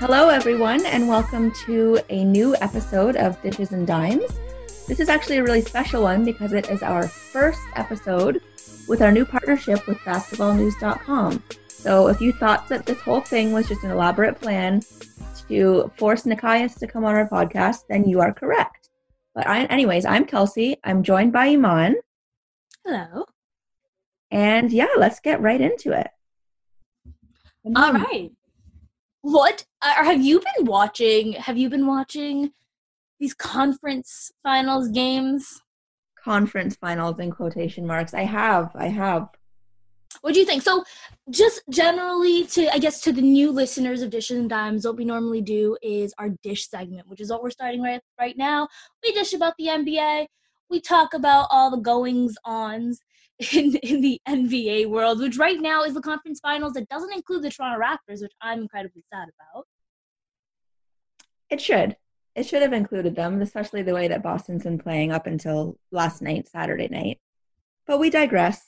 Hello, everyone, and welcome to a new episode of Dishes and Dimes. This is actually a really special one because it is our first episode with our new partnership with basketballnews.com. So, if you thought that this whole thing was just an elaborate plan to force Nekias to come on our podcast, then you are correct. But I, anyways, I'm Kelsea. I'm joined by Imman. Hello. And yeah, let's get right into it. All right. What uh, have you been watching? Have you been watching these conference finals games? Conference finals in quotation marks. I have. I have. What do you think? So, just generally, to I guess to the new listeners of Dishes and Dimes, what we normally do is our dish segment, which is what we're starting right right now. We dish about the NBA. We talk about all the goings ons in in the NBA world, which right now is the conference finals. that doesn't include the Toronto Raptors, which I'm incredibly sad about. It should. It should have included them, especially the way that Boston's been playing up until last night, Saturday night. But we digress.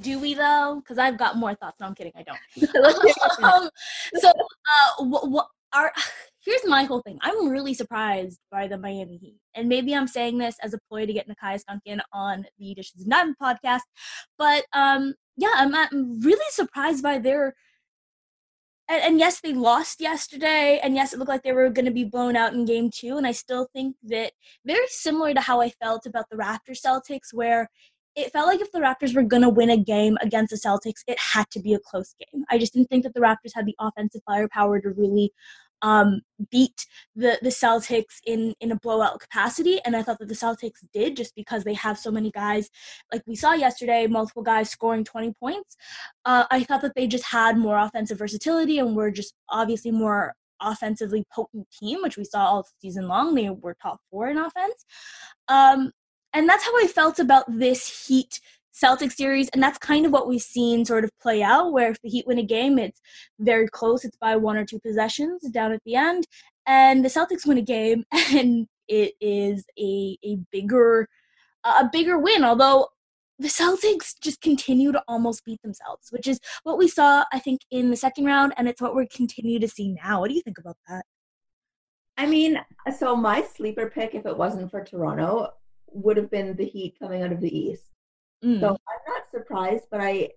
Do we though? Because I've got more thoughts. No, I'm kidding. I don't. um, so, uh, what, what are? Here's my whole thing. I'm really surprised by the Miami Heat, and maybe I'm saying this as a ploy to get Nekias Duncan on the Dishes Dimes podcast. But um, yeah, I'm, I'm really surprised by their. And, and yes, they lost yesterday, and yes, it looked like they were going to be blown out in Game Two. And I still think that very similar to how I felt about the Raptors Celtics, where it felt like if the Raptors were going to win a game against the Celtics, it had to be a close game. I just didn't think that the Raptors had the offensive firepower to really um, beat the the Celtics in in a blowout capacity, and I thought that the Celtics did just because they have so many guys, like we saw yesterday, multiple guys scoring twenty points. Uh, I thought that they just had more offensive versatility and were just obviously more offensively potent team, which we saw all season long. They were top four in offense. Um, and that's how I felt about this Heat Celtic series, and that's kind of what we've seen sort of play out. Where if the Heat win a game, it's very close; it's by one or two possessions down at the end, and the Celtics win a game, and it is a a bigger a bigger win. Although the Celtics just continue to almost beat themselves, which is what we saw, I think, in the second round, and it's what we're continue to see now. What do you think about that? I mean, so my sleeper pick, if it wasn't for Toronto, would have been the Heat coming out of the East. Mm. So I'm not surprised, but I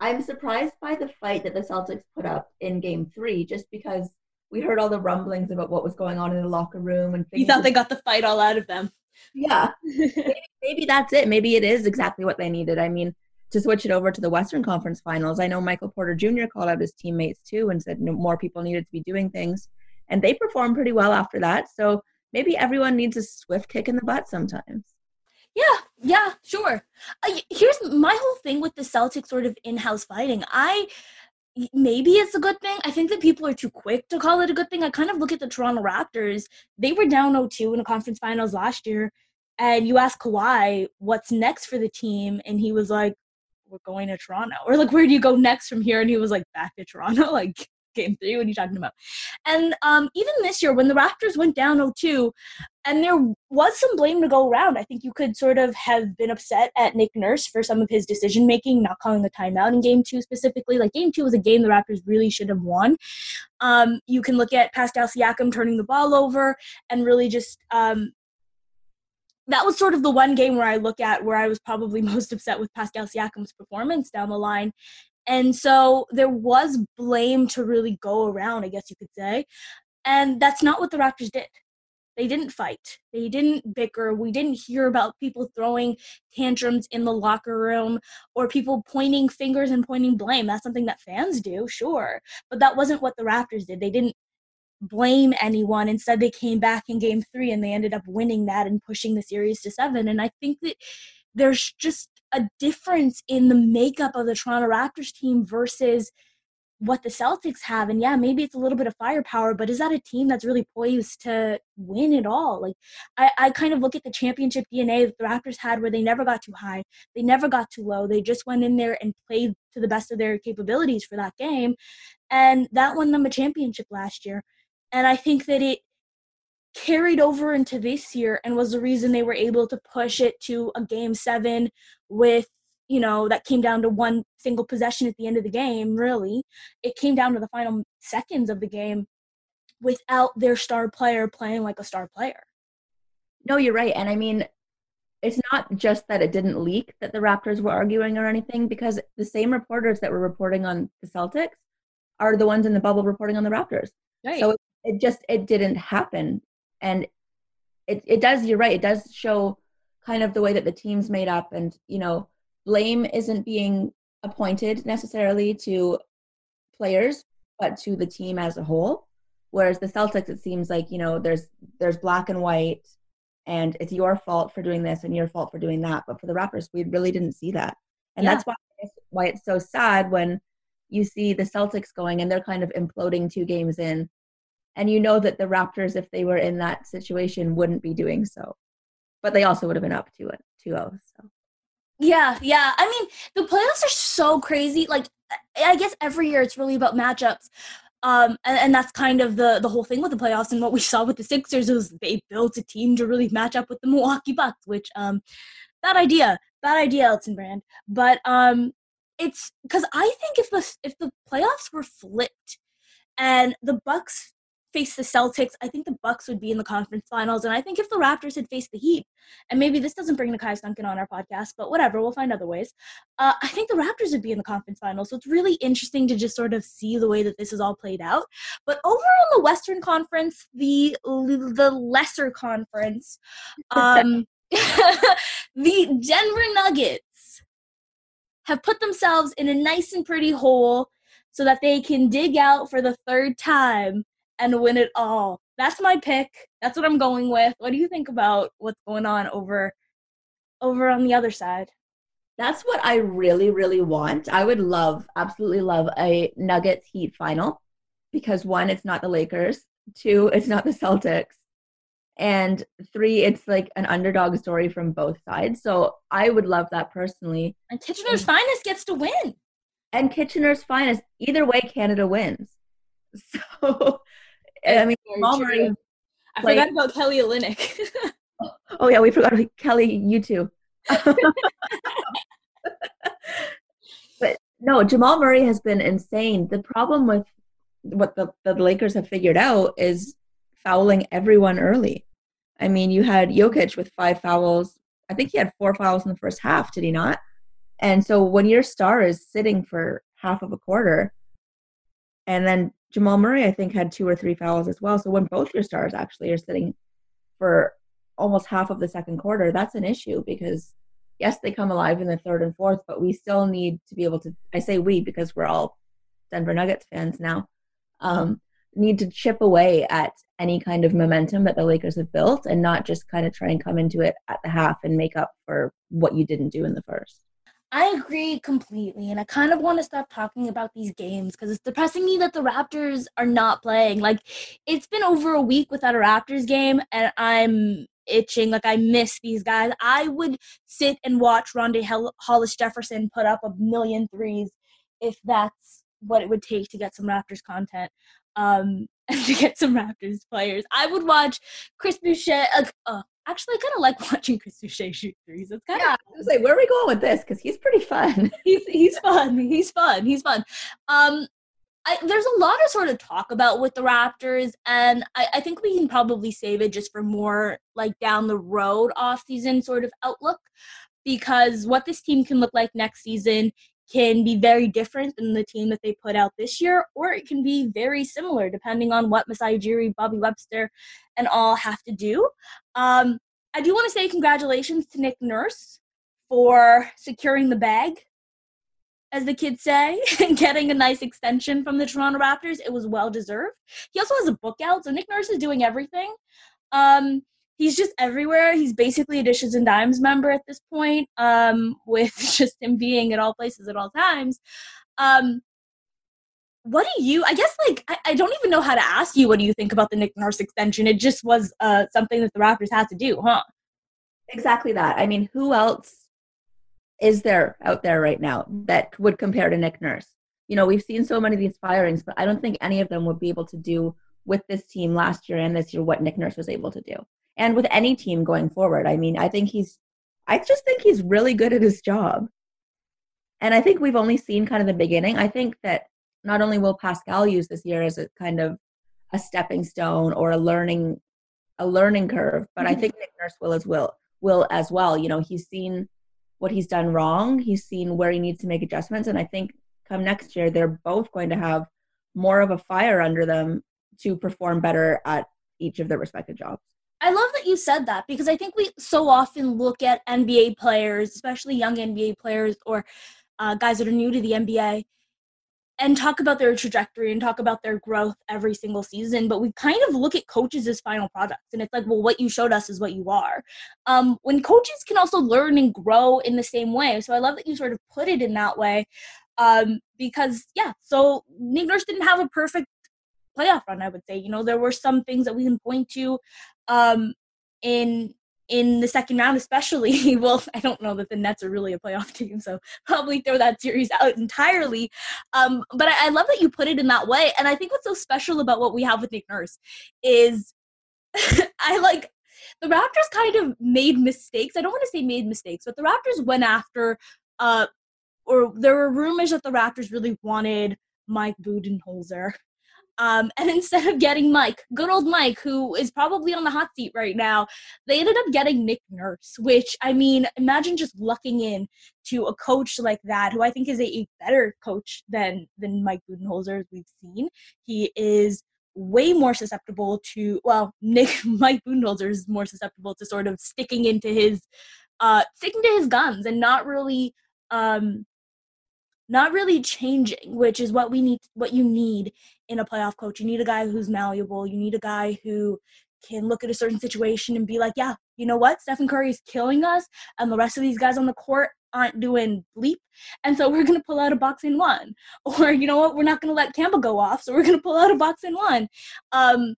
I'm surprised by the fight that the Celtics put up in Game Three, just because we heard all the rumblings about what was going on in the locker room and you thought they got the fight all out of them. Yeah, maybe, maybe that's it. Maybe it is exactly what they needed. I mean, to switch it over to the Western Conference Finals, I know Michael Porter Jr. called out his teammates too and said more people needed to be doing things, and they performed pretty well after that. So maybe everyone needs a swift kick in the butt sometimes. Yeah, yeah, sure. Uh, here's my whole thing with the Celtics sort of in-house fighting. I maybe it's a good thing. I think that people are too quick to call it a good thing. I kind of look at the Toronto Raptors. They were down 0-2 in the conference finals last year, and you ask Kawhi what's next for the team, and he was like, "We're going to Toronto." Or like, "Where do you go next from here?" And he was like, "Back to Toronto." Like, game three. What are you talking about? And um, even this year, when the Raptors went down 0-2, and there was some blame to go around. I think you could sort of have been upset at Nick Nurse for some of his decision making, not calling the timeout in game two specifically. Like game two was a game the Raptors really should have won. Um, you can look at Pascal Siakam turning the ball over and really just um, that was sort of the one game where I look at where I was probably most upset with Pascal Siakam's performance down the line. And so there was blame to really go around, I guess you could say. And that's not what the Raptors did. They didn't fight. They didn't bicker. We didn't hear about people throwing tantrums in the locker room or people pointing fingers and pointing blame. That's something that fans do, sure. But that wasn't what the Raptors did. They didn't blame anyone. Instead, they came back in game three and they ended up winning that and pushing the series to seven. And I think that there's just a difference in the makeup of the Toronto Raptors team versus what the Celtics have. And yeah, maybe it's a little bit of firepower, but is that a team that's really poised to win it all? Like, I, I kind of look at the championship DNA that the Raptors had where they never got too high, they never got too low. They just went in there and played to the best of their capabilities for that game. And that won them a championship last year. And I think that it carried over into this year and was the reason they were able to push it to a game seven with you know, that came down to one single possession at the end of the game, really. It came down to the final seconds of the game without their star player playing like a star player. No, you're right. And I mean, it's not just that it didn't leak that the Raptors were arguing or anything, because the same reporters that were reporting on the Celtics are the ones in the bubble reporting on the Raptors. Right. So it, it just it didn't happen. And it, it does, you're right, it does show kind of the way that the team's made up and, you know, blame isn't being appointed necessarily to players but to the team as a whole. Whereas the celtics it seems like you know there's there's black and white and it's your fault for doing this and your fault for doing that. But for the raptors we really didn't see that. And yeah. that's why why it's so sad when you see the celtics going and they're kind of imploding two games in. And you know that the raptors if they were in that situation wouldn't be doing so. But they also would have been up to it 2-0 so yeah, yeah. I mean, the playoffs are so crazy. Like, I guess every year it's really about matchups. Um, and, and, that's kind of the the whole thing with the playoffs. And what we saw with the Sixers was they built a team to really match up with the Milwaukee Bucks, which um, bad idea, bad idea, Elton Brand. But um, it's because I think if the if the playoffs were flipped and the Bucks face the Celtics, I think the Bucks would be in the conference finals. And I think if the Raptors had faced the Heat, and maybe this doesn't bring Nekias Duncan on our podcast, but whatever, we'll find other ways. Uh, I think the Raptors would be in the conference finals. So it's really interesting to just sort of see the way that this is all played out. But over on the Western Conference, the the lesser conference, um, the Denver Nuggets have put themselves in a nice and pretty hole so that they can dig out for the third time and win it all. That's my pick. That's what I'm going with. What do you think about what's going on over over on the other side? That's what I really really want. I would love absolutely love a Nuggets Heat final because one it's not the Lakers, two it's not the Celtics, and three it's like an underdog story from both sides. So I would love that personally. And Kitchener's and, finest gets to win. And Kitchener's finest either way Canada wins. So I mean, Murray. I like, forgot about Kelly Olynyk. oh yeah, we forgot Kelly. You too. but no, Jamal Murray has been insane. The problem with what the, the Lakers have figured out is fouling everyone early. I mean, you had Jokic with five fouls. I think he had four fouls in the first half, did he not? And so when your star is sitting for half of a quarter, and then Jamal Murray, I think, had two or three fouls as well. So when both your stars actually are sitting for almost half of the second quarter, that's an issue because yes, they come alive in the third and fourth, but we still need to be able to. I say we because we're all Denver Nuggets fans now. Um, need to chip away at any kind of momentum that the Lakers have built and not just kind of try and come into it at the half and make up for what you didn't do in the first. I agree completely. And I kind of want to stop talking about these games because it's depressing me that the Raptors are not playing. Like, it's been over a week without a Raptors game, and I'm itching. Like, I miss these guys. I would sit and watch Rondae Hollis Jefferson put up a million threes if that's what it would take to get some Raptors content. Um, and to get some Raptors players. I would watch Chris Boucher. Uh, uh, actually I kind of like watching Chris Boucher shoot threes. It's kind yeah, of I was like, where are we going with this? Because he's pretty fun. he's he's fun. He's fun. He's fun. Um, I, there's a lot of sort of talk about with the Raptors, and I, I think we can probably save it just for more like down the road off season sort of outlook because what this team can look like next season can be very different than the team that they put out this year, or it can be very similar depending on what Masai Ujiri, Bobby Webster, and all have to do. Um, I do want to say congratulations to Nick Nurse for securing the bag, as the kids say, and getting a nice extension from the Toronto Raptors. It was well deserved. He also has a book out, so Nick Nurse is doing everything. Um, he's just everywhere. He's basically a Dishes and Dimes member at this point, um, with just him being at all places at all times. Um, what do you i guess like I, I, don't even know how to ask you what do you think about the nick nurse extension? It just was uh something that the raptors had to do huh? Exactly that. I mean who else is there out there right now that would compare to nick nurse? You know we've seen so many of these firings but i don't think any of them would be able to do with this team last year and this year what nick nurse was able to do and with any team going forward i mean i think he's i just think he's really good at his job and i think we've only seen kind of the beginning i think that not only will Pascal use this year as a kind of a stepping stone or a learning a learning curve, but mm-hmm. I think Nick Nurse will as well will as well. You know, he's seen what he's done wrong, he's seen where he needs to make adjustments, and I think come next year they're both going to have more of a fire under them to perform better at each of their respective jobs. I love that you said that because I think we so often look at NBA players, especially young NBA players or uh, guys that are new to the NBA, and talk about their trajectory and talk about their growth every single season but we kind of look at coaches as final products and it's like well what you showed us is what you are. Um, when coaches can also learn and grow in the same way so i love that you sort of put it in that way um, because yeah so nick nurse didn't have a perfect playoff run i would say you know there were some things that we can point to um, in in the second round, especially. well, I don't know that the Nets are really a playoff team, so probably throw that series out entirely. Um, but I, I love that you put it in that way. And I think what's so special about what we have with Nick Nurse is I like the Raptors kind of made mistakes. I don't want to say made mistakes, but the Raptors went after, uh, or there were rumors that the Raptors really wanted Mike Budenholzer um, and instead of getting Mike, good old Mike, who is probably on the hot seat right now, they ended up getting Nick Nurse, which I mean, imagine just lucking in to a coach like that, who I think is a, better coach than than Mike Budenholzer as we've seen. He is way more susceptible to well, Nick Mike Budenholzer is more susceptible to sort of sticking into his uh sticking to his guns and not really um not really changing, which is what we need, what you need in a playoff coach. You need a guy who's malleable. You need a guy who can look at a certain situation and be like, yeah, you know what? Stephen Curry is killing us, and the rest of these guys on the court aren't doing bleep. And so we're going to pull out a box-and-one. Or, you know what? We're not going to let Campbell go off. So we're going to pull out a box-and-one. Um,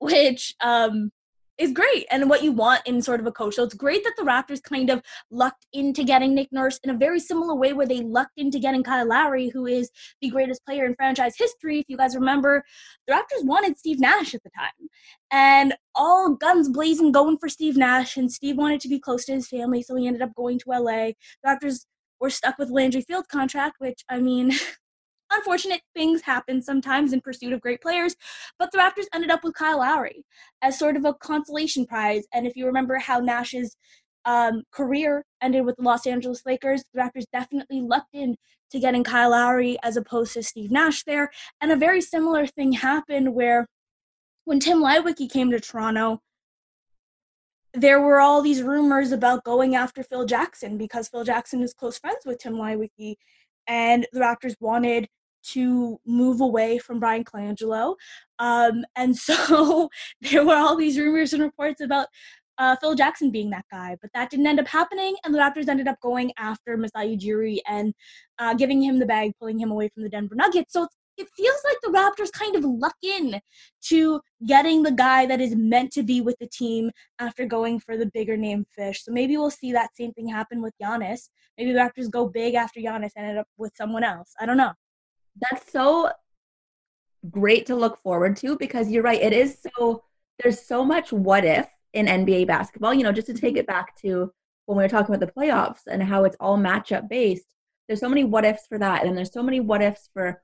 which um, is great and what you want in sort of a coach. So it's great that the Raptors kind of lucked into getting Nick Nurse in a very similar way where they lucked into getting Kyle Lowry, who is the greatest player in franchise history. If you guys remember, the Raptors wanted Steve Nash at the time. And all guns blazing going for Steve Nash. And Steve wanted to be close to his family, so he ended up going to LA. The Raptors were stuck with Landry Fields contract, which I mean unfortunate things happen sometimes in pursuit of great players, but the Raptors ended up with Kyle Lowry as sort of a consolation prize. And if you remember how Nash's um, career ended with the Los Angeles Lakers, the Raptors definitely lucked in to getting Kyle Lowry as opposed to Steve Nash there. And a very similar thing happened where when Tim Leiweke came to Toronto, there were all these rumors about going after Phil Jackson because Phil Jackson is close friends with Tim Leiweke, and the Raptors wanted to move away from Bryan Colangelo. Um, and so there were all these rumors and reports about uh, Phil Jackson being that guy, but that didn't end up happening, and the Raptors ended up going after Masai Ujiri and uh, giving him the bag, pulling him away from the Denver Nuggets. So it feels like the Raptors kind of luck in to getting the guy that is meant to be with the team after going for the bigger name fish. So maybe we'll see that same thing happen with Giannis. Maybe the Raptors go big after Giannis and end up with someone else. I don't know that's so great to look forward to because you're right. It is so, there's so much what if in NBA basketball. You know, just to take mm-hmm. it back to when we were talking about the playoffs and how it's all matchup based, there's so many what ifs for that. And there's so many what ifs for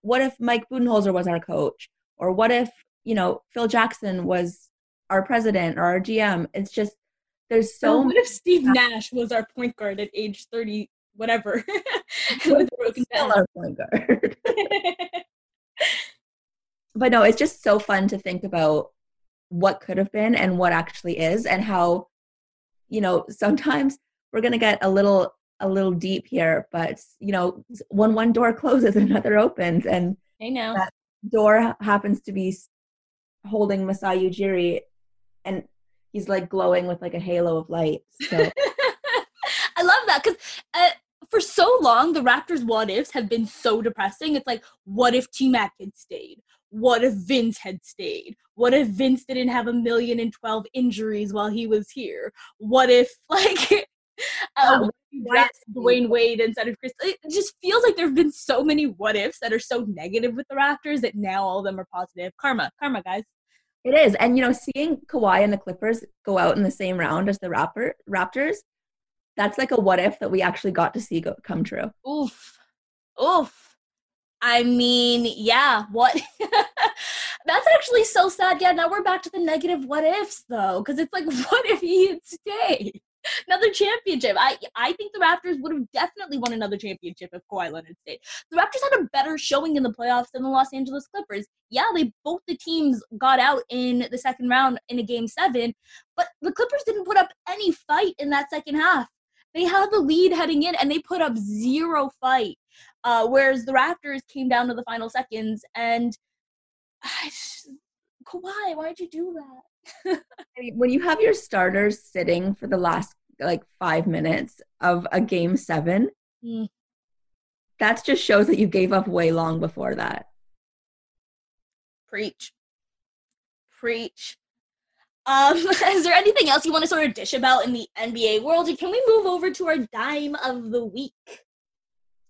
what if Mike Budenholzer was our coach? Or what if, you know, Phil Jackson was our president or our GM? It's just, there's so. Or what if Steve Nash was our point guard at age 30 whatever with broken Still our point guard. but no, it's just so fun to think about what could have been and what actually is and how you know sometimes we're going to get a little a little deep here but you know when one door closes another opens and I know that door happens to be holding Masai Ujiri and he's like glowing with like a halo of light. So I love that because uh, for so long the Raptors' what ifs have been so depressing. It's like, what if T Mac had stayed? What if Vince had stayed? What if Vince didn't have a million and twelve injuries while he was here? What if like um, Dwyane Wade instead of Chris? It just feels like there have been so many what ifs that are so negative with the Raptors that now all of them are positive. Karma, karma, guys. It is, and you know, seeing Kawhi and the Clippers go out in the same round as the Raptor Raptors, that's like a what if that we actually got to see go, come true. Oof, oof. I mean, yeah, what? That's actually so sad. Yeah, now we're back to the negative what ifs though, because it's like, what if he had stayed? Another championship. I I think the Raptors would have definitely won another championship if Kawhi Leonard stayed. The Raptors had a better showing in the playoffs than the Los Angeles Clippers. Yeah, they both the teams got out in the second round in a game seven, but the Clippers didn't put up any fight in that second half. They had the lead heading in and they put up zero fight. Uh, whereas the Raptors came down to the final seconds and just, Kawhi, why'd you do that? when you have your starters sitting for the last like five minutes of a game seven, mm. that just shows that you gave up way long before that. Preach. Preach. Um, is there anything else you want to sort of dish about in the NBA world? Can we move over to our dime of the week?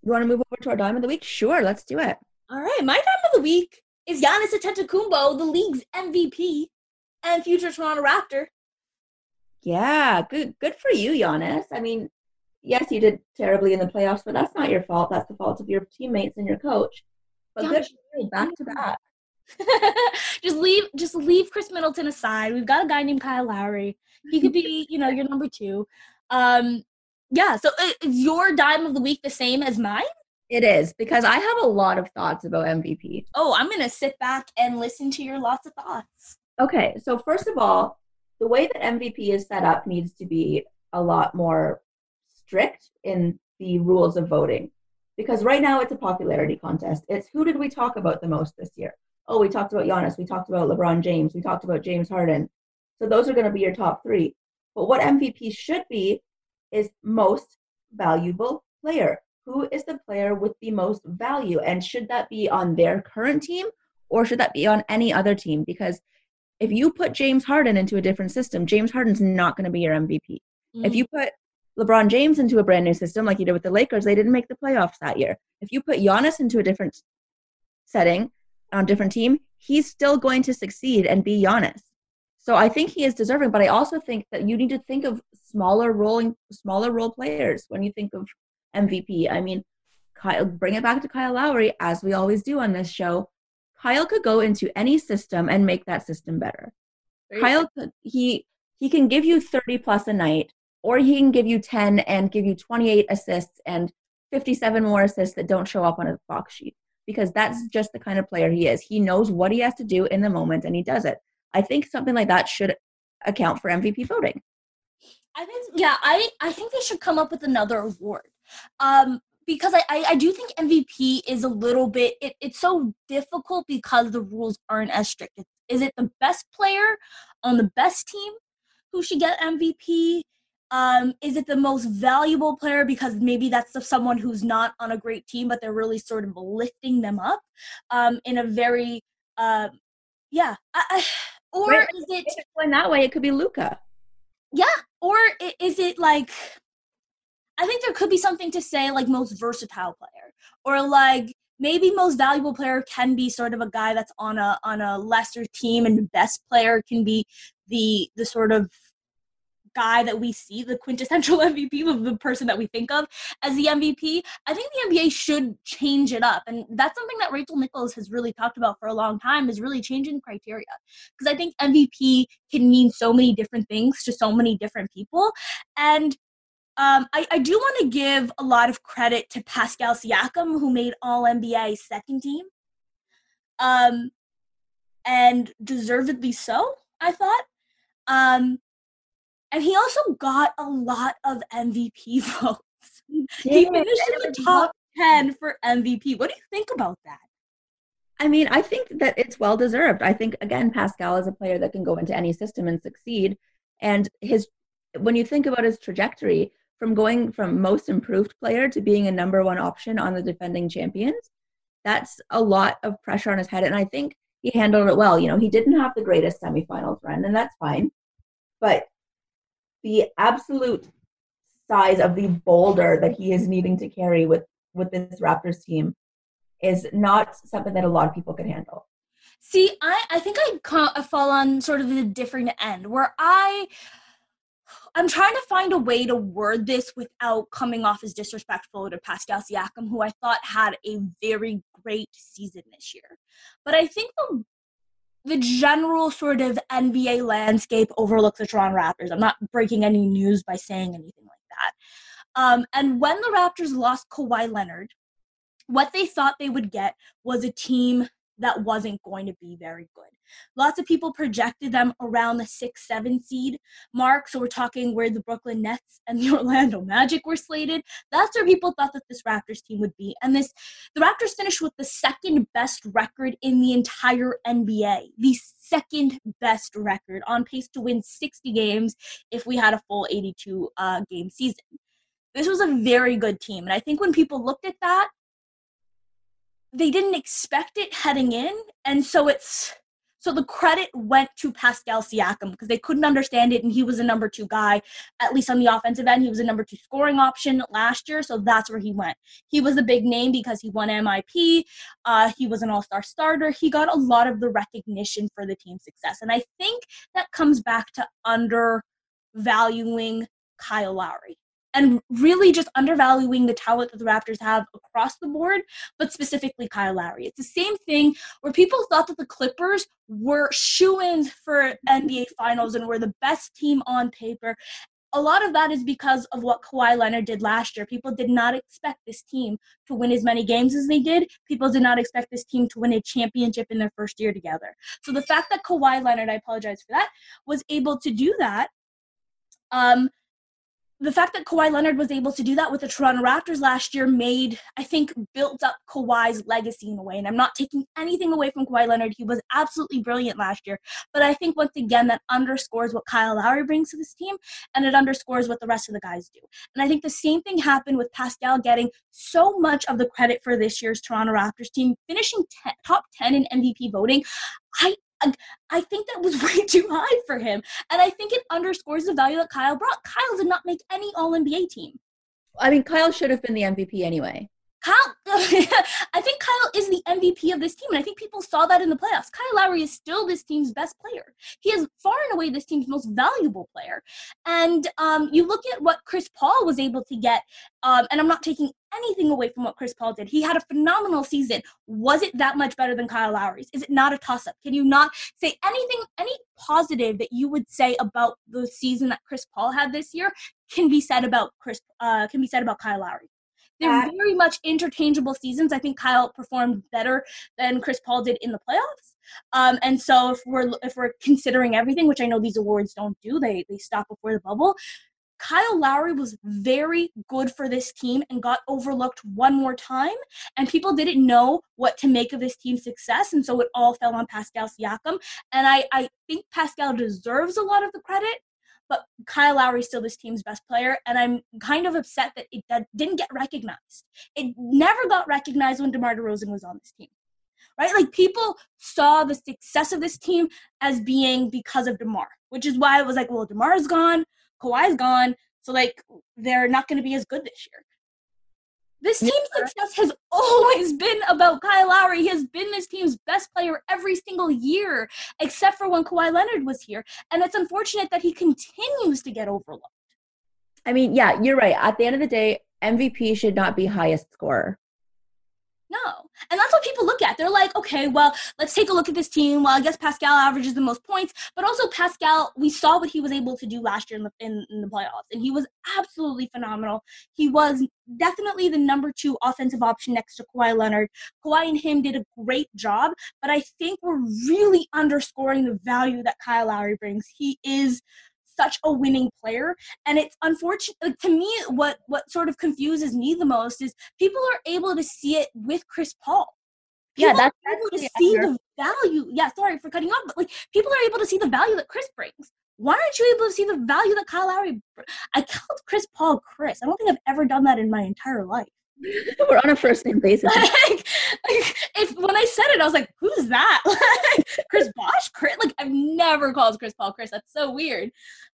You want to move over to our dime of the week? Sure, let's do it. All right, my dime of the week is Giannis Antetokounmpo, the league's MVP and future Toronto Raptor. Yeah, good good for you, Giannis. I mean, yes, you did terribly in the playoffs, but that's not your fault. That's the fault of your teammates and your coach. But yeah, good for you, back to back. just leave just leave Khris Middleton aside. We've got a guy named Kyle Lowry. He could be, you know, your number two. Um, yeah. So uh, is your dime of the week the same as mine? It is because I have a lot of thoughts about MVP. Oh, I'm gonna sit back and listen to your lots of thoughts. Okay, so first of all, the way that MVP is set up needs to be a lot more strict in the rules of voting. Because right now it's a popularity contest. It's who did we talk about the most this year? Oh, we talked about Giannis, we talked about LeBron James, we talked about James Harden. So those are going to be your top three. But what MVP should be is most valuable player. Who is the player with the most value? And should that be on their current team or should that be on any other team? Because if you put James Harden into a different system, James Harden's not going to be your MVP. Mm-hmm. If you put LeBron James into a brand new system like you did with the Lakers, they didn't make the playoffs that year. If you put Giannis into a different setting on a different team, he's still going to succeed and be Giannis. So I think he is deserving, but I also think that you need to think of smaller rolling, smaller role players when you think of MVP. I mean, Kyle, bring it back to Kyle Lowry, as we always do on this show. Kyle could go into any system and make that system better. Kyle could he he can give you 30 plus a night, or he can give you 10 and give you 28 assists and 57 more assists that don't show up on a box sheet because that's just the kind of player he is. He knows what he has to do in the moment and he does it. I think something like that should account for MVP voting. I think yeah, I I think they should come up with another award. Um because I, I, I do think MVP is a little bit it, it's so difficult because the rules aren't as strict. Is it the best player on the best team who should get MVP? Um, is it the most valuable player because maybe that's the, someone who's not on a great team, but they're really sort of lifting them up um, in a very, uh, yeah. I, I, or right. is it in that way? It could be Luka Yeah. Or is it like I think there could be something to say like most versatile player or like maybe most valuable player can be sort of a guy that's on a on a lesser team and the best player can be the the sort of guy that we see the quintessential MVP of the person that we think of as the MVP. I think the NBA should change it up. And that's something that Rachel Nichols has really talked about for a long time is really changing criteria. Because I think MVP can mean so many different things to so many different people. And um, I, I do want to give a lot of credit to Pascal Siakam, who made All NBA second team. Um, and deservedly so, I thought. Um, and he also got a lot of MVP votes. He, he finished in the top 10 for MVP. What do you think about that? I mean, I think that it's well deserved. I think, again, Pascal is a player that can go into any system and succeed. And his when you think about his trajectory from going from most improved player to being a number one option on the defending champions, that's a lot of pressure on his head. And I think he handled it well. You know, he didn't have the greatest semifinals run, and that's fine. But the absolute size of the boulder that he is needing to carry with with this Raptors team is not something that a lot of people could handle. See, I I think I fall on sort of the different end where I I'm trying to find a way to word this without coming off as disrespectful to Pascal Siakam, who I thought had a very great season this year. But I think the the general sort of NBA landscape overlooks the Toronto Raptors. I'm not breaking any news by saying anything like that. Um, and when the Raptors lost Kawhi Leonard, what they thought they would get was a team that wasn't going to be very good. Lots of people projected them around the six, seven seed mark. So we're talking where the Brooklyn Nets and the Orlando Magic were slated. That's where people thought that this Raptors team would be. And this, the Raptors finished with the second best record in the entire NBA. The second best record on pace to win 60 games if we had a full 82 uh, game season. This was a very good team. And I think when people looked at that, they didn't expect it heading in. And so it's so the credit went to Pascal Siakam because they couldn't understand it, and he was a number two guy, at least on the offensive end. He was a number two scoring option last year, so that's where he went. He was the big name because he won MIP. Uh, he was an all star starter. He got a lot of the recognition for the team's success. And I think that comes back to undervaluing Kyle Lowry and really just undervaluing the talent that the Raptors have across the board, but specifically Kyle Lowry. It's the same thing where people thought that the Clippers were shoo ins for NBA Finals and were the best team on paper. A lot of that is because of what Kawhi Leonard did last year. People did not expect this team to win as many games as they did. People did not expect this team to win a championship in their first year together. So the fact that Kawhi Leonard, I apologize for that, was able to do that um, the fact that Kawhi Leonard was able to do that with the Toronto Raptors last year made, I think, built up Kawhi's legacy in a way. And I'm not taking anything away from Kawhi Leonard. He was absolutely brilliant last year. But I think, once again, that underscores what Kyle Lowry brings to this team and it underscores what the rest of the guys do. And I think the same thing happened with Pascal getting so much of the credit for this year's Toronto Raptors team, finishing top 10 in MVP voting. I I think that was way too high for him. And I think it underscores the value that Kyle brought. Kyle did not make any All NBA team. I mean, Kyle should have been the MVP anyway. Kyle, I think Kyle is the MVP of this team, and I think people saw that in the playoffs. Kyle Lowry is still this team's best player. He is far and away this team's most valuable player. And um, you look at what Chris Paul was able to get, um, and I'm not taking anything away from what Chris Paul did. He had a phenomenal season. Was it that much better than Kyle Lowry's? Is it not a toss up? Can you not say anything, any positive that you would say about the season that Chris Paul had this year can be said about Chris, uh, can be said about Kyle Lowry? They're very much interchangeable seasons. I think Kyle performed better than Chris Paul did in the playoffs. Um, and so if we're if we're considering everything, which I know these awards don't do, they they stop before the bubble. Kyle Lowry was very good for this team and got overlooked one more time. And people didn't know what to make of this team's success. And so it all fell on Pascal Siakam. And I, I think Pascal deserves a lot of the credit, but Kyle Lowry is still this team's best player. And I'm kind of upset that it didn't get recognized. It never got recognized when DeMar DeRozan was on this team. Right? Like people saw the success of this team as being because of DeMar, which is why it was like, well, DeMar's gone. Kawhi's gone, so like they're not going to be as good this year. This team's success has always been about Kyle Lowry. He has been this team's best player every single year, except for when Kawhi Leonard was here. And it's unfortunate that he continues to get overlooked. I mean, yeah, you're right. At the end of the day, MVP should not be highest scorer. No. And that's what people look at. They're like, okay, well, let's take a look at this team. Well, I guess Pascal averages the most points, but also Pascal, we saw what he was able to do last year in the, in, in, the playoffs, and he was absolutely phenomenal. He was definitely the number two offensive option next to Kawhi Leonard. Kawhi and him did a great job, but I think we're really underscoring the value that Kyle Lowry brings. He is – such a winning player and it's unfortunate like, to me what what sort of confuses me the most is people are able to see it with chris paul people yeah that's, able to see the value yeah sorry for cutting off but like people are able to see the value that chris brings why aren't you able to see the value that Kyle Lowry? I called Chris Paul Chris. I don't think I've ever done that in my entire life. We're on a first name basis. like, like, if when I said it, I was like, "Who's that?" like, Chris Bosh, Chris. Like I've never called Chris Paul Chris. That's so weird.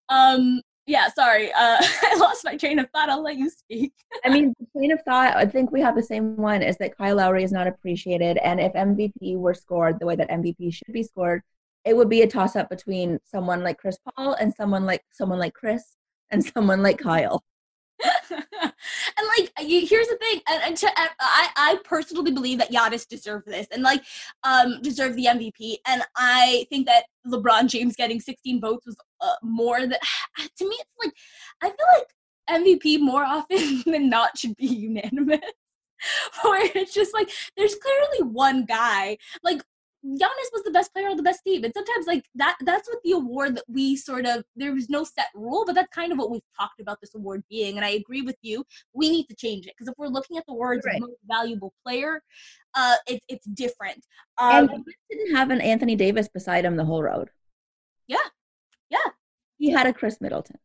Um, yeah, sorry. Uh, I lost my train of thought. I'll let you speak. I mean, the train of thought. I think we have the same one. Is that Kyle Lowry is not appreciated, and if MVP were scored the way that MVP should be scored, it would be a toss up between someone like Chris Paul and someone like someone like Chris and someone like Kyle. and like here's the thing and, and to, I, I personally believe that Giannis deserved this and like um deserved the mvp and i think that lebron james getting 16 votes was uh, more than to me it's like i feel like mvp more often than not should be unanimous where it's just like there's clearly one guy like Giannis was the best player on the best team. And sometimes like that that's what the award that we sort of there was no set rule, but that's kind of what we've talked about this award being. And I agree with you. We need to change it. Because if we're looking at the words right. most valuable player, uh it's it's different. Um and didn't have an Anthony Davis beside him the whole road. Yeah. Yeah. He had a Khris Middleton.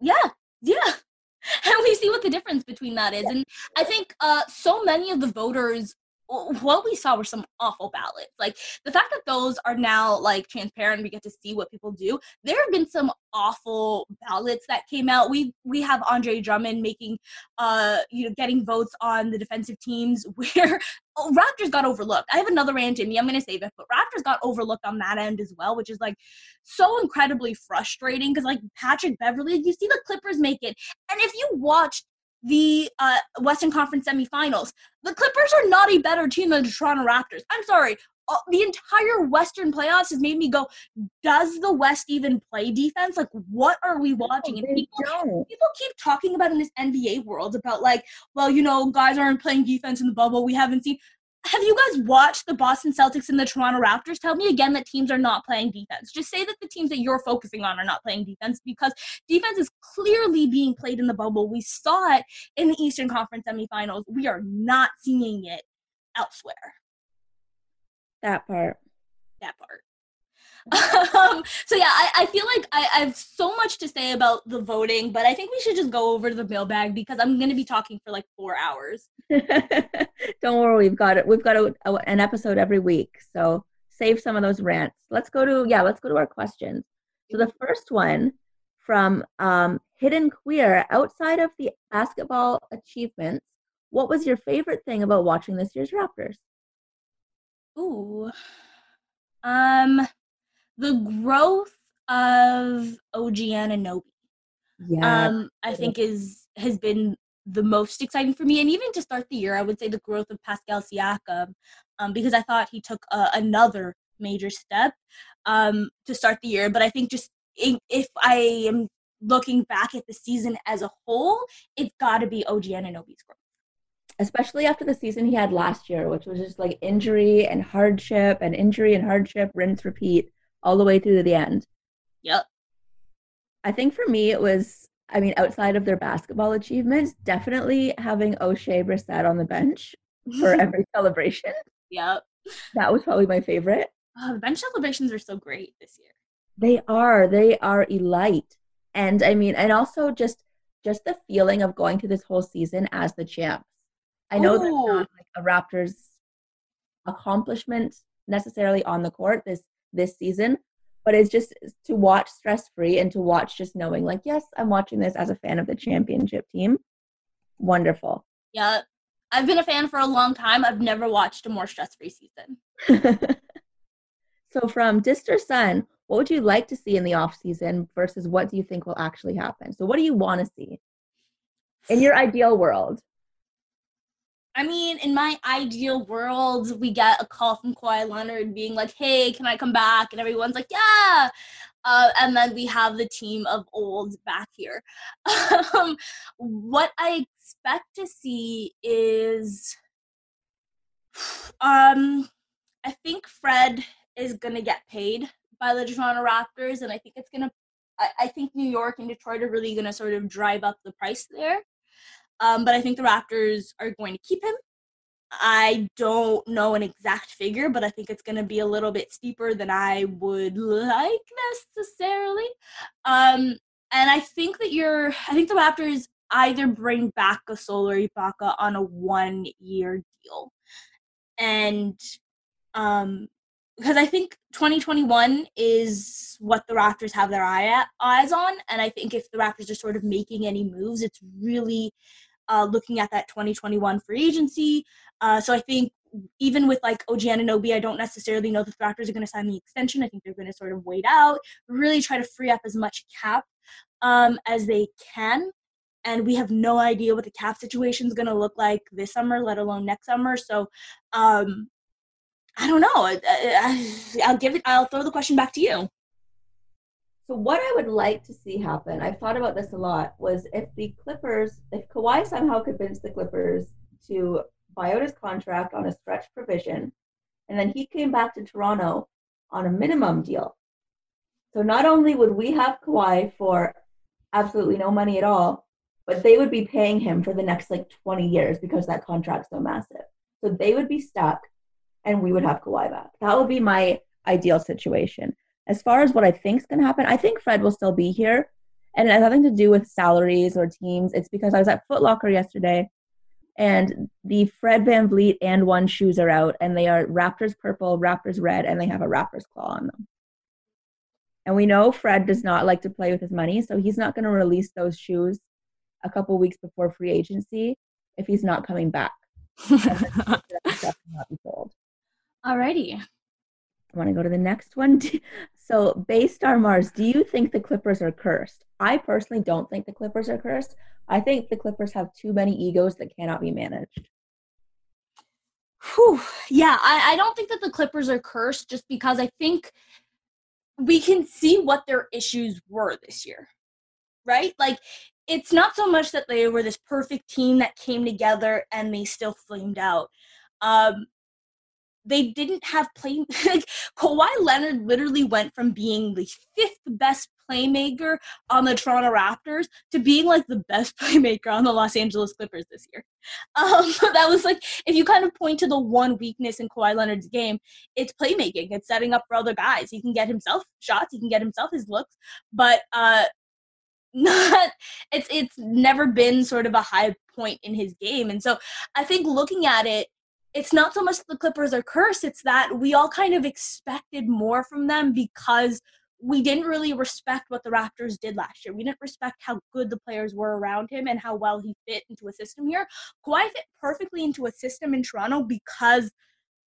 Yeah. Yeah and we see what the difference between that is and i think uh, so many of the voters what we saw were some awful ballots. Like the fact that those are now like transparent, we get to see what people do. There have been some awful ballots that came out. We we have Andre Drummond making, uh, you know, getting votes on the defensive teams where oh, Raptors got overlooked. I have another rant in me. I'm gonna save it, but Raptors got overlooked on that end as well, which is like so incredibly frustrating because like Patrick Beverley, you see the Clippers make it, and if you watched the uh, Western Conference semifinals. The Clippers are not a better team than the Toronto Raptors. I'm sorry. Uh, the entire Western playoffs has made me go, does the West even play defense? Like, what are we watching? And people, people keep talking about in this NBA world about, like, well, you know, guys aren't playing defense in the bubble. We haven't seen have you guys watched the Boston Celtics and the Toronto Raptors? Tell me again that teams are not playing defense. Just say that the teams that you're focusing on are not playing defense because defense is clearly being played in the bubble. We saw it in the Eastern Conference semifinals. We are not seeing it elsewhere. That part. That part. um, so yeah, I, I feel like I, I, have so much to say about the voting, but I think we should just go over to the mailbag because I'm going to be talking for like four hours. Don't worry, we've got it. We've got a, a, an episode every week, so save some of those rants. Let's go to yeah, let's go to our questions. So the first one from um, Hidden Queer, outside of the basketball achievements, what was your favorite thing about watching this year's Raptors? Ooh, um, the growth of OG Anunoby. Yeah, um, I think is has been the most exciting for me, and even to start the year, I would say the growth of Pascal Siakam, um, because I thought he took uh, another major step um, to start the year. But I think just if I am looking back at the season as a whole, it's got to be OG Anunoby's growth especially after the season he had last year, which was just like injury and hardship and injury and hardship, rinse, repeat all the way through to the end. Yep. I think for me, it was, I mean, outside of their basketball achievements, definitely having Oshae Brissett on the bench for every celebration. Yep. That was probably my favorite. Oh, the bench celebrations are so great this year. They are. They are elite. And I mean, and also just just the feeling of going through this whole season as the champs. I know Ooh. that's not oh. like a Raptors accomplishment necessarily on the court this this season, but it's just to watch stress free and to watch just knowing like yes, I'm watching this as a fan of the championship team. Wonderful. Yeah. I've been a fan for a long time. I've never watched a more stress free season. so from Dister Sun, what would you like to see in the off season versus what do you think will actually happen? So what do you want to see in your ideal world? I mean, in my ideal world, we get a call from Kawhi Leonard being like, "Hey, can I come back?" And everyone's like, "Yeah." Uh, and then we have the team of old back here. um, what I expect to see is, um, I think Fred is gonna get paid by the Toronto Raptors, and I think it's gonna. I, I think New York and Detroit are really gonna sort of drive up the price there. Um, but I think the Raptors are going to keep him. I don't know an exact figure, but I think it's going to be a little bit steeper than I would like necessarily. Um, and I think that you're, I think the Raptors either bring back a Solar Ibaka on a one year deal. And um, because I think 2021 is what the Raptors have their eye at, eyes on. And I think if the Raptors are sort of making any moves, it's really uh, looking at that 2021 free agency. Uh, so I think even with like OG Anunoby, I don't necessarily know the Raptors are going to sign the extension. I think they're going to sort of wait out, really try to free up as much cap um, as they can. And we have no idea what the cap situation is going to look like this summer, let alone next summer. So um, I don't know. I, will give it. I'll throw the question back to you. So what I would like to see happen, I've thought about this a lot, was if the Clippers, if Kawhi somehow convinced the Clippers to buy out his contract on a stretch provision, and then he came back to Toronto on a minimum deal. So not only would we have Kawhi for absolutely no money at all, but they would be paying him for the next like 20 years because that contract's so massive. So they would be stuck and we would have Kawhi back. That would be my ideal situation. As far as what I think is going to happen, I think Fred will still be here. And it has nothing to do with salaries or teams. It's because I was at Foot Locker yesterday and the Fred VanVleet and one shoes are out and they are Raptors purple, Raptors red, and they have a Raptors claw on them. And we know Fred does not like to play with his money, so he's not going to release those shoes a couple weeks before free agency if he's not coming back. Alrighty. I want to go to the next one. so, Baystar Mars, do you think the Clippers are cursed? I personally don't think the Clippers are cursed. I think the Clippers have too many egos that cannot be managed. Whew. Yeah, I, I don't think that the Clippers are cursed just because I think we can see what their issues were this year, right? Like, it's not so much that they were this perfect team that came together and they still flamed out. Um, they didn't have play like Kawhi Leonard literally went from being the fifth best playmaker on the Toronto Raptors to being like the best playmaker on the Los Angeles Clippers this year. Um, that was like if you kind of point to the one weakness in Kawhi Leonard's game, it's playmaking. It's setting up for other guys. He can get himself shots. He can get himself his looks, but uh, not it's it's never been sort of a high point in his game. And so I think looking at it it's not so much the Clippers are cursed, it's that we all kind of expected more from them because we didn't really respect what the Raptors did last year. We didn't respect how good the players were around him and how well he fit into a system here. Kawhi fit perfectly into a system in Toronto because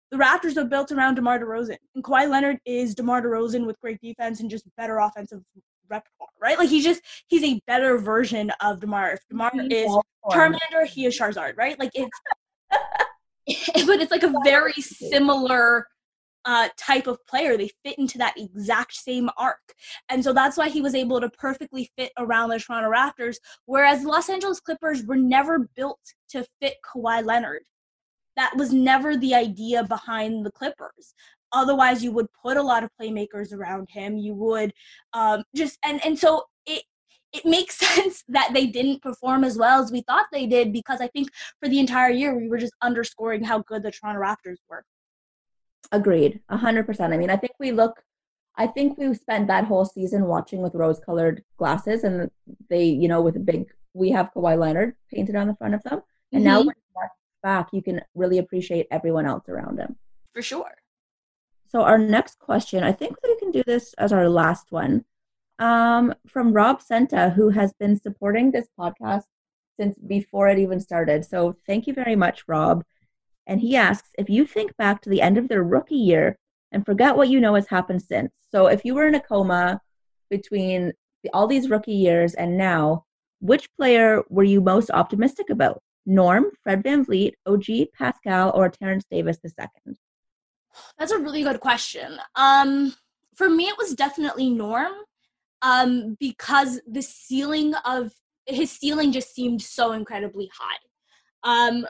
the Raptors are built around DeMar DeRozan. And Kawhi Leonard is DeMar DeRozan with great defense and just better offensive repertoire, right? Like he's just he's a better version of DeMar. If DeMar is Charmander, he is Charizard, right? Like it's but it's like a very similar uh, type of player. They fit into that exact same arc. And so that's why he was able to perfectly fit around the Toronto Raptors, whereas the Los Angeles Clippers were never built to fit Kawhi Leonard. That was never the idea behind the Clippers. Otherwise, you would put a lot of playmakers around him. You would um, just and and so it makes sense that they didn't perform as well as we thought they did because I think for the entire year we were just underscoring how good the Toronto Raptors were. Agreed, a hundred percent. I mean, I think we look. I think we spent that whole season watching with rose-colored glasses, and they, you know, with a big. We have Kawhi Leonard painted on the front of them, and mm-hmm. now back, you can really appreciate everyone else around him. For sure. So our next question, I think we can do this as our last one um, from Rob Senta, who has been supporting this podcast since before it even started. So thank you very much, Rob. And he asks if you think back to the end of their rookie year and forget what you know has happened since. So if you were in a coma between all these rookie years and now, which player were you most optimistic about? Norm, Fred Van VanVleet, OG, Pascal, or Terence Davis II? That's a really good question. Um, for me, it was definitely Norm um, because the ceiling of his ceiling just seemed so incredibly high. Um,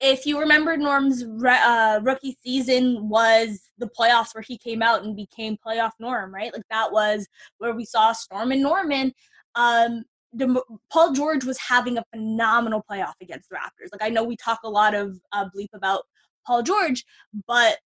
if you remember, Norm's re- uh, rookie season was the playoffs where he came out and became playoff Norm, right? Like that was where we saw Stormin' Norman um, De- Paul George was having a phenomenal playoff against the Raptors. Like I know we talk a lot of uh, bleep about Paul George, but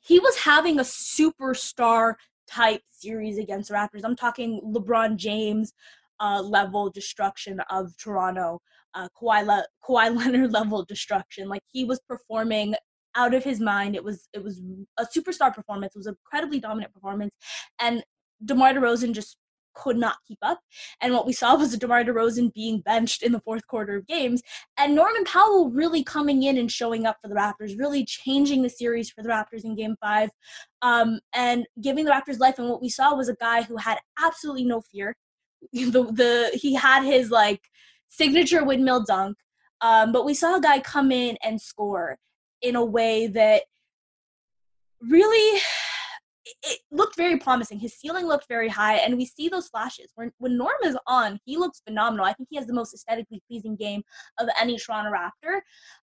he was having a superstar type series against Raptors. I'm talking LeBron James uh, level destruction of Toronto, uh, Kawhi, Le- Kawhi Leonard level destruction. Like he was performing out of his mind. It was it was a superstar performance. It was an incredibly dominant performance, and DeMar DeRozan just could not keep up. And what we saw was DeMar DeRozan being benched in the fourth quarter of games, and Norman Powell really coming in and showing up for the Raptors, really changing the series for the Raptors in Game Five, um, and giving the Raptors life. And what we saw was a guy who had absolutely no fear. The the he had his like signature windmill dunk, um, but we saw a guy come in and score in a way that really it looked very promising. His ceiling looked very high, and we see those flashes. When when Norm is on, he looks phenomenal. I think he has the most aesthetically pleasing game of any Toronto Raptor.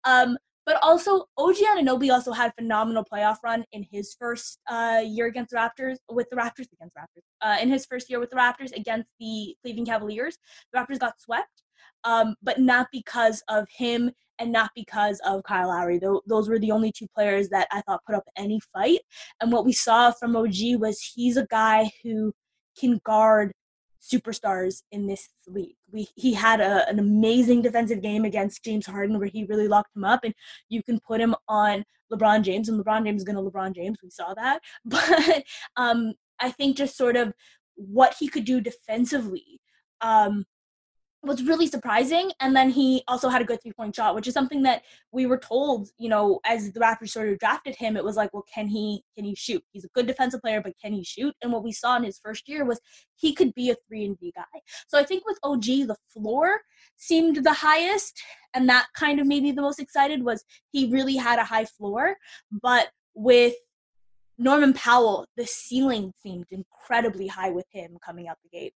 Um, but also, OG Anunoby also had phenomenal playoff run in his first uh, year against the Raptors, with the Raptors against Raptors. Uh, in his first year with the Raptors against the Cleveland Cavaliers, the Raptors got swept, um, but not because of him and not because of Kyle Lowry. Those were the only two players that I thought put up any fight. And what we saw from OG was he's a guy who can guard superstars in this league. We, he had a, an amazing defensive game against James Harden where he really locked him up, and you can put him on LeBron James, and LeBron James is going to LeBron James. We saw that. But um, I think just sort of what he could do defensively um, was really surprising. And then he also had a good three point shot, which is something that we were told, you know, as the Raptors sort of drafted him, it was like, well, can he can he shoot? He's a good defensive player, but can he shoot? And what we saw in his first year was he could be a three and D guy. So I think with OG, the floor seemed the highest, and that kind of made me the most excited was he really had a high floor, but with Norman Powell, the ceiling seemed incredibly high with him coming out the gate.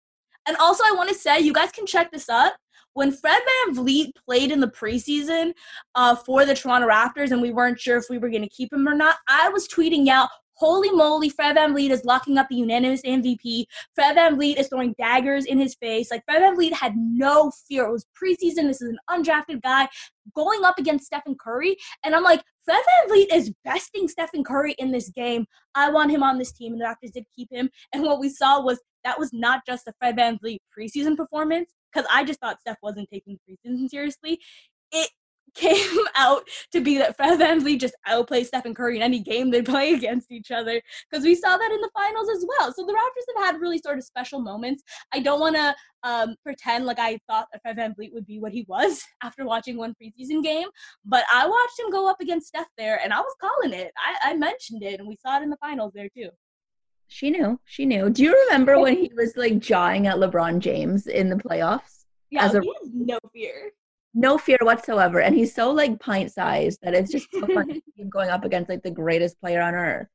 And also, I want to say, you guys can check this up. When Fred VanVleet played in the preseason uh, for the Toronto Raptors and we weren't sure if we were going to keep him or not, I was tweeting out, Holy moly, Fred VanVleet is locking up the unanimous MVP. Fred VanVleet is throwing daggers in his face. Like, Fred VanVleet had no fear. It was preseason. This is an undrafted guy going up against Stephen Curry. And I'm like, Fred VanVleet is besting Stephen Curry in this game. I want him on this team. And the Raptors did keep him. And what we saw was that was not just a Fred VanVleet preseason performance, because I just thought Steph wasn't taking preseason seriously. It came out to be that Fred VanVleet just outplays Stephen Curry in any game they play against each other because we saw that in the finals as well. So the Raptors have had really sort of special moments. I don't want to um, pretend like I thought that Fred VanVleet would be what he was after watching one preseason game, but I watched him go up against Steph there and I was calling it. I, I mentioned it and we saw it in the finals there too. She knew. She knew. Do you remember when he was like jawing at LeBron James in the playoffs? Yeah, as a, he has no fear no fear whatsoever. And he's so like pint sized that it's just so fun to see him going up against like the greatest player on earth.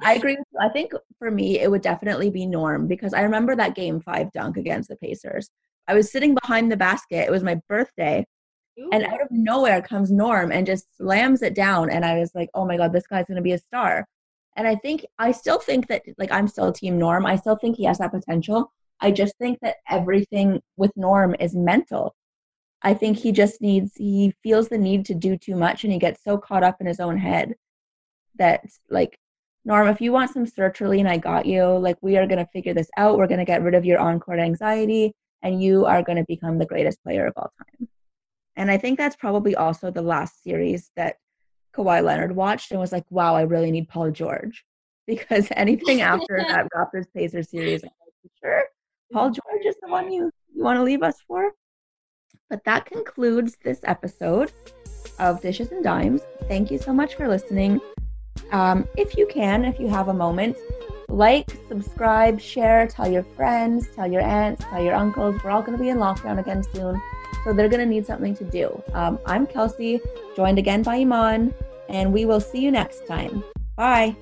I agree with you. I think for me it would definitely be Norm because I remember that game five dunk against the Pacers. I was sitting behind the basket. It was my birthday. Ooh. And out of nowhere comes Norm and just slams it down. And I was like, oh my God, this guy's going to be a star. And I think, I still think that, like, I'm still team Norm. I still think he has that potential. I just think that everything with Norm is mental. I think he just needs, he feels the need to do too much and he gets so caught up in his own head that, like, Norm, if you want some sertraline, I got you. Like, we are going to figure this out. We're going to get rid of your on court anxiety and you are going to become the greatest player of all time. And I think that's probably also the last series that Kawhi Leonard watched and was like, wow, I really need Paul George. Because anything after that Raptors Pacers series, I'm like, sure, Paul George is the one you, you want to leave us for? But that concludes this episode of Dishes and Dimes. Thank you so much for listening. Um, if you can, if you have a moment, like, subscribe, share, tell your friends, tell your aunts, tell your uncles. We're all going to be in lockdown again soon, so they're going to need something to do. Um, I'm Kelsea, joined again by Imman, and we will see you next time. Bye.